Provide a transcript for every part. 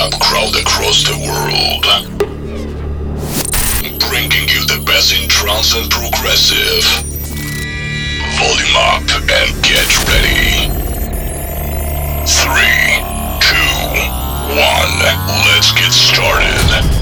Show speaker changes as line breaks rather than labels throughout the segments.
up crowd across the world. Bringing you the best in trance and progressive. Volume up and get ready. Three, two, one. Let's get started.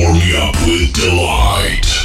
Warm Me Up with Delight.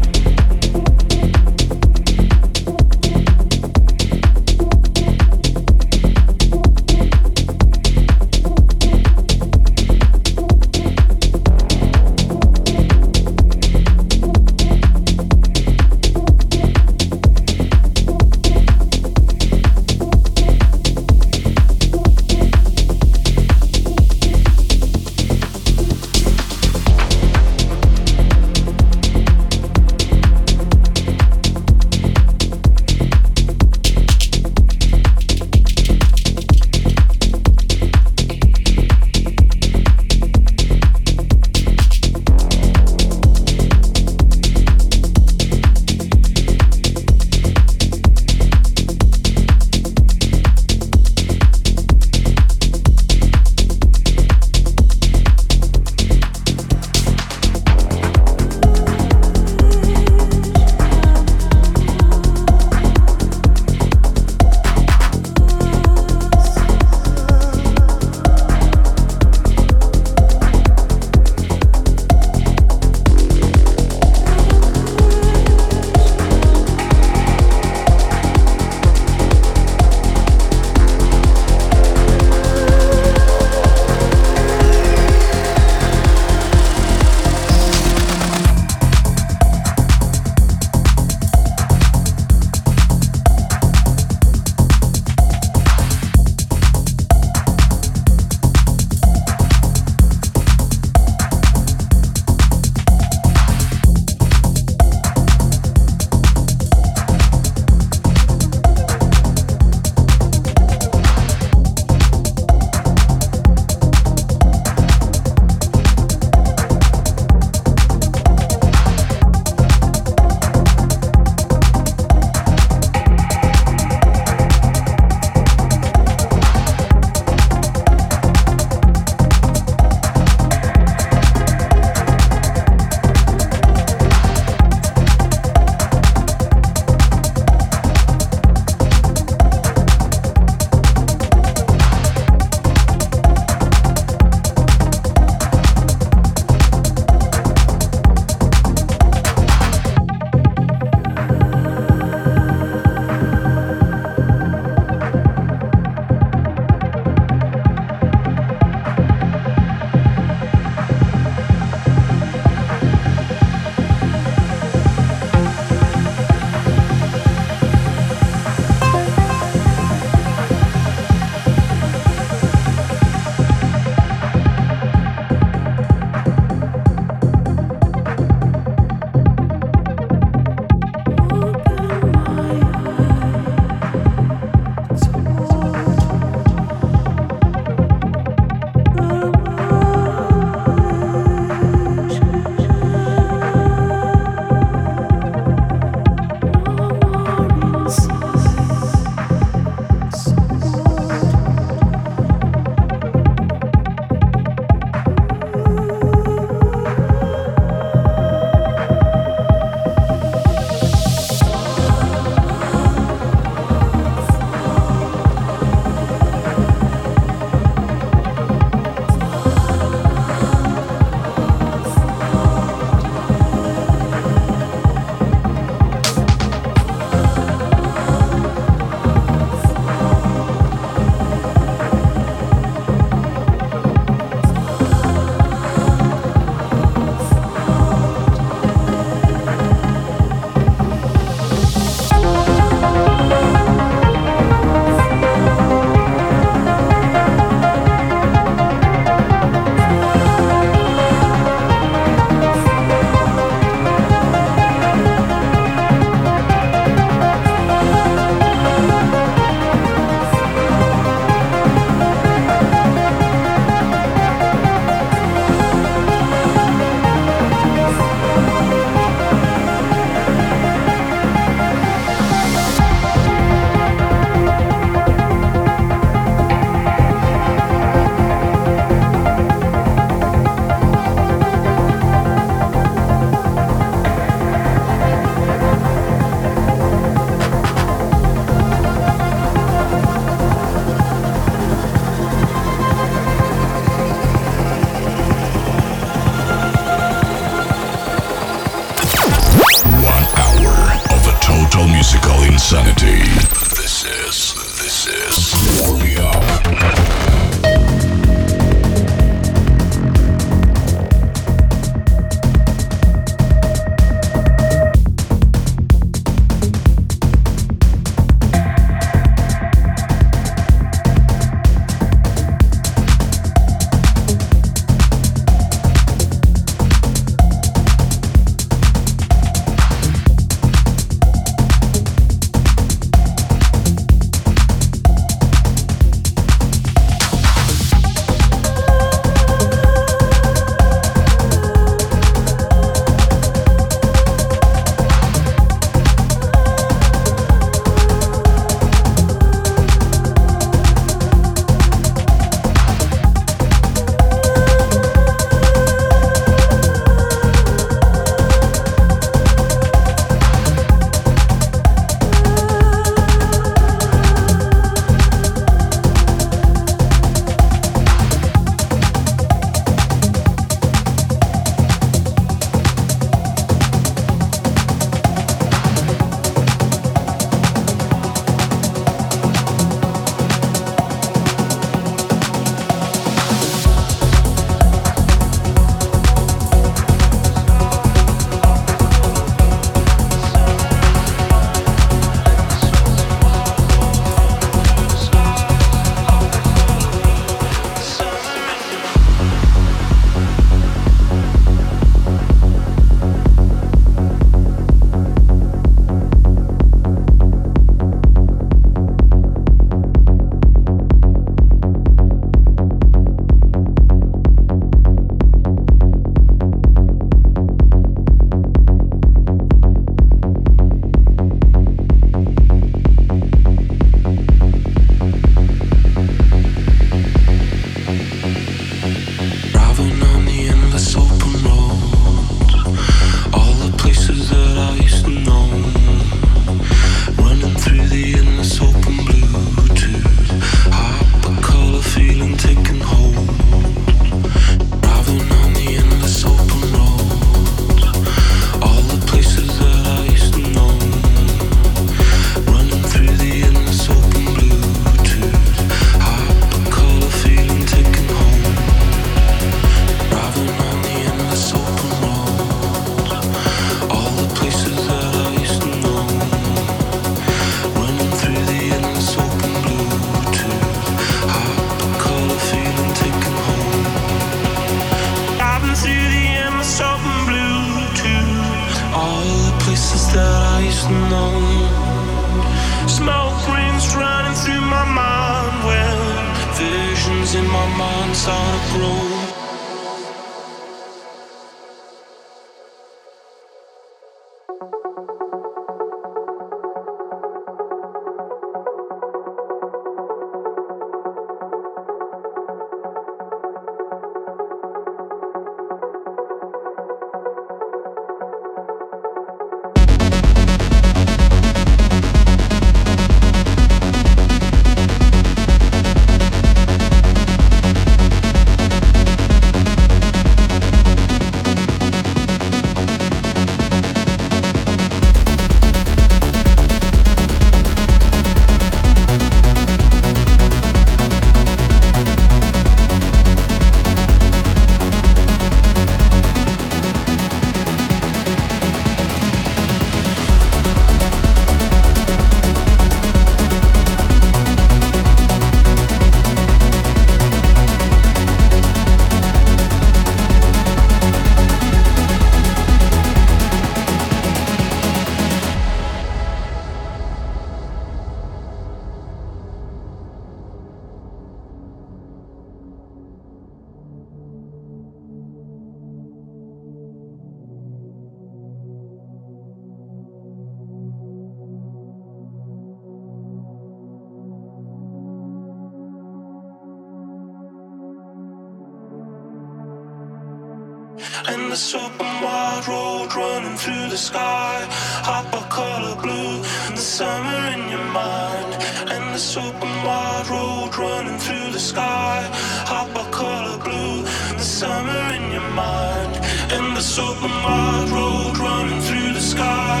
the super wide road running through the sky. Hop a color blue and the summer in your mind. And the super wide road running through the sky. Hop a color blue and the summer in your mind. And the super wide road running through the sky.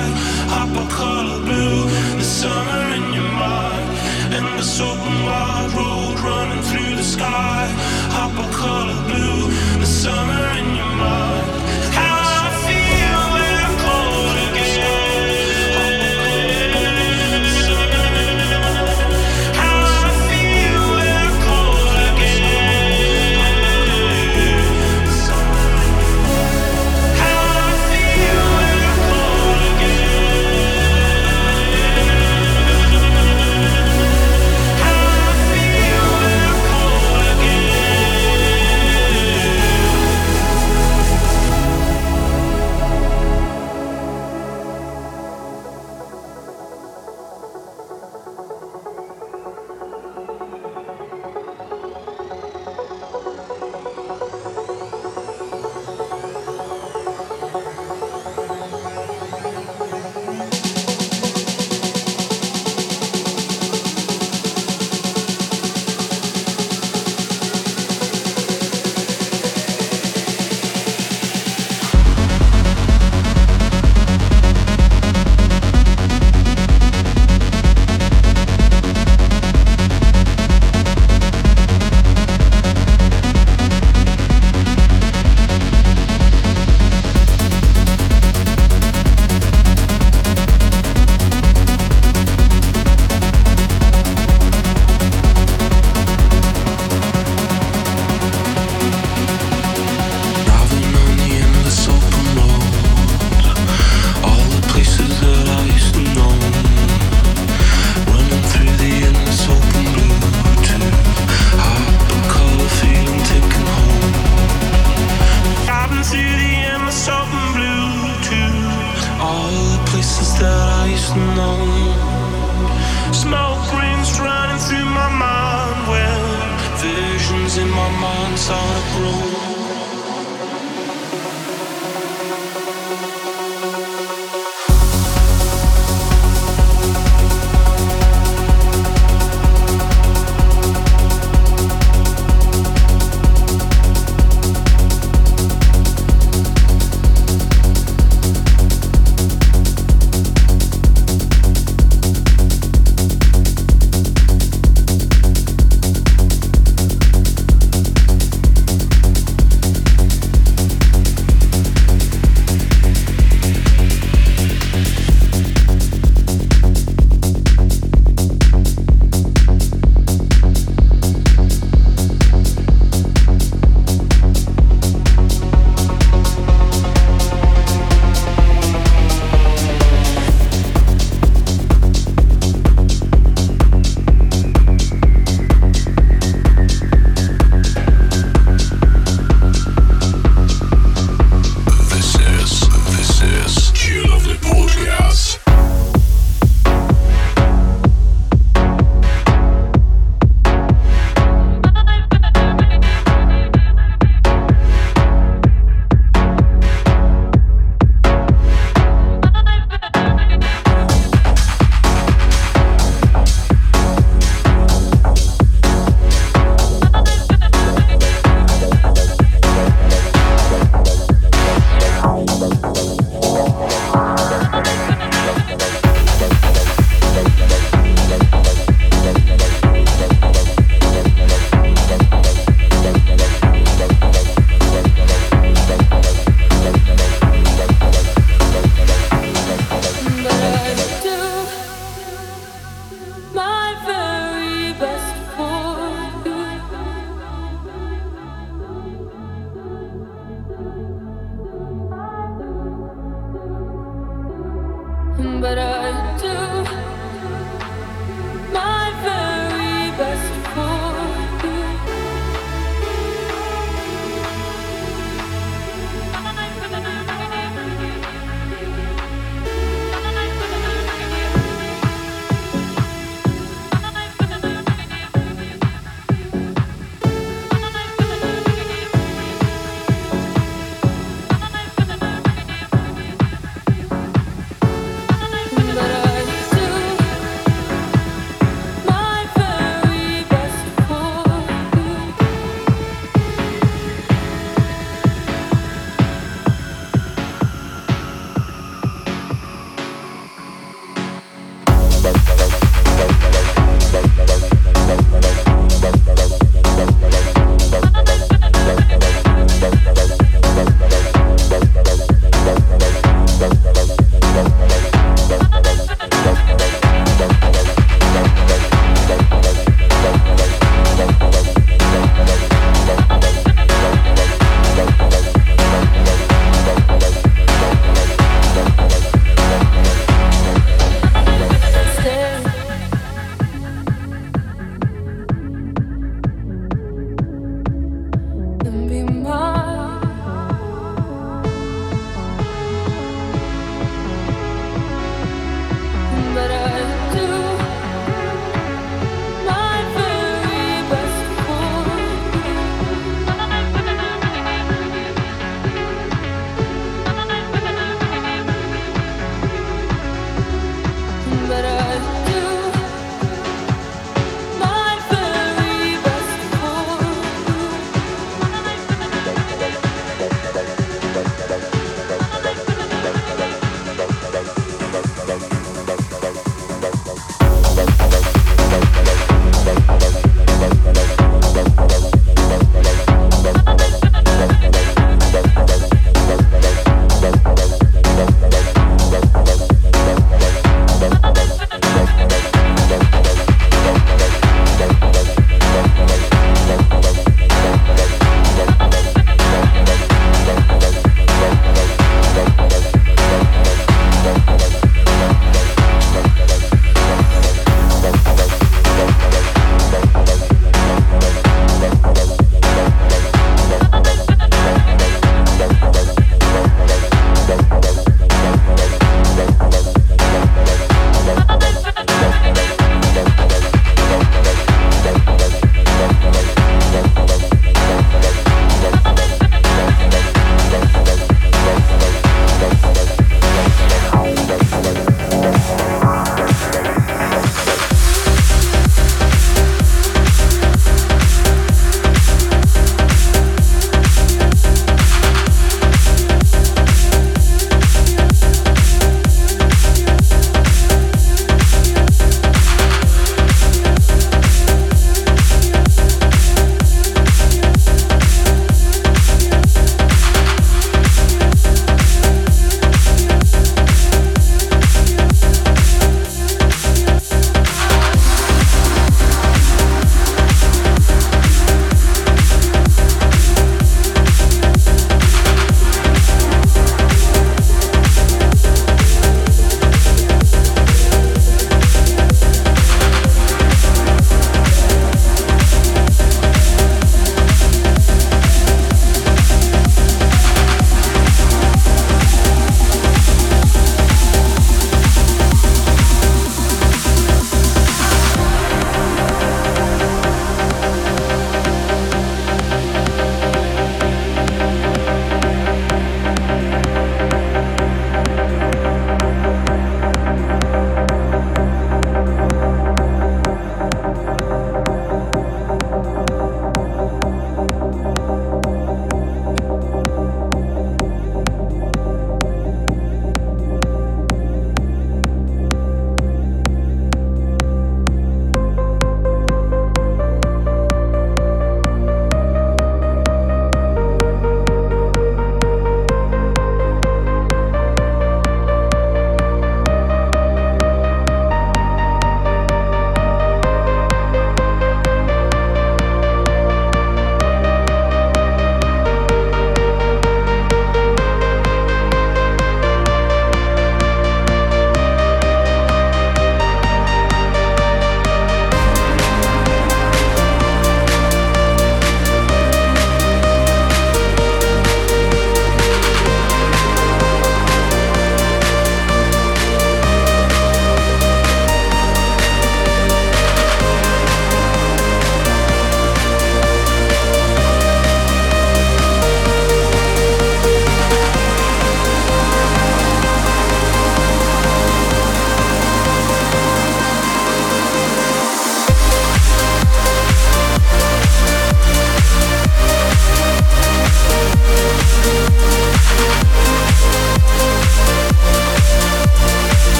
Hop a color blue and the summer in your mind. And the open wide road running through the sky. Hop a color blue, the summer in your mind.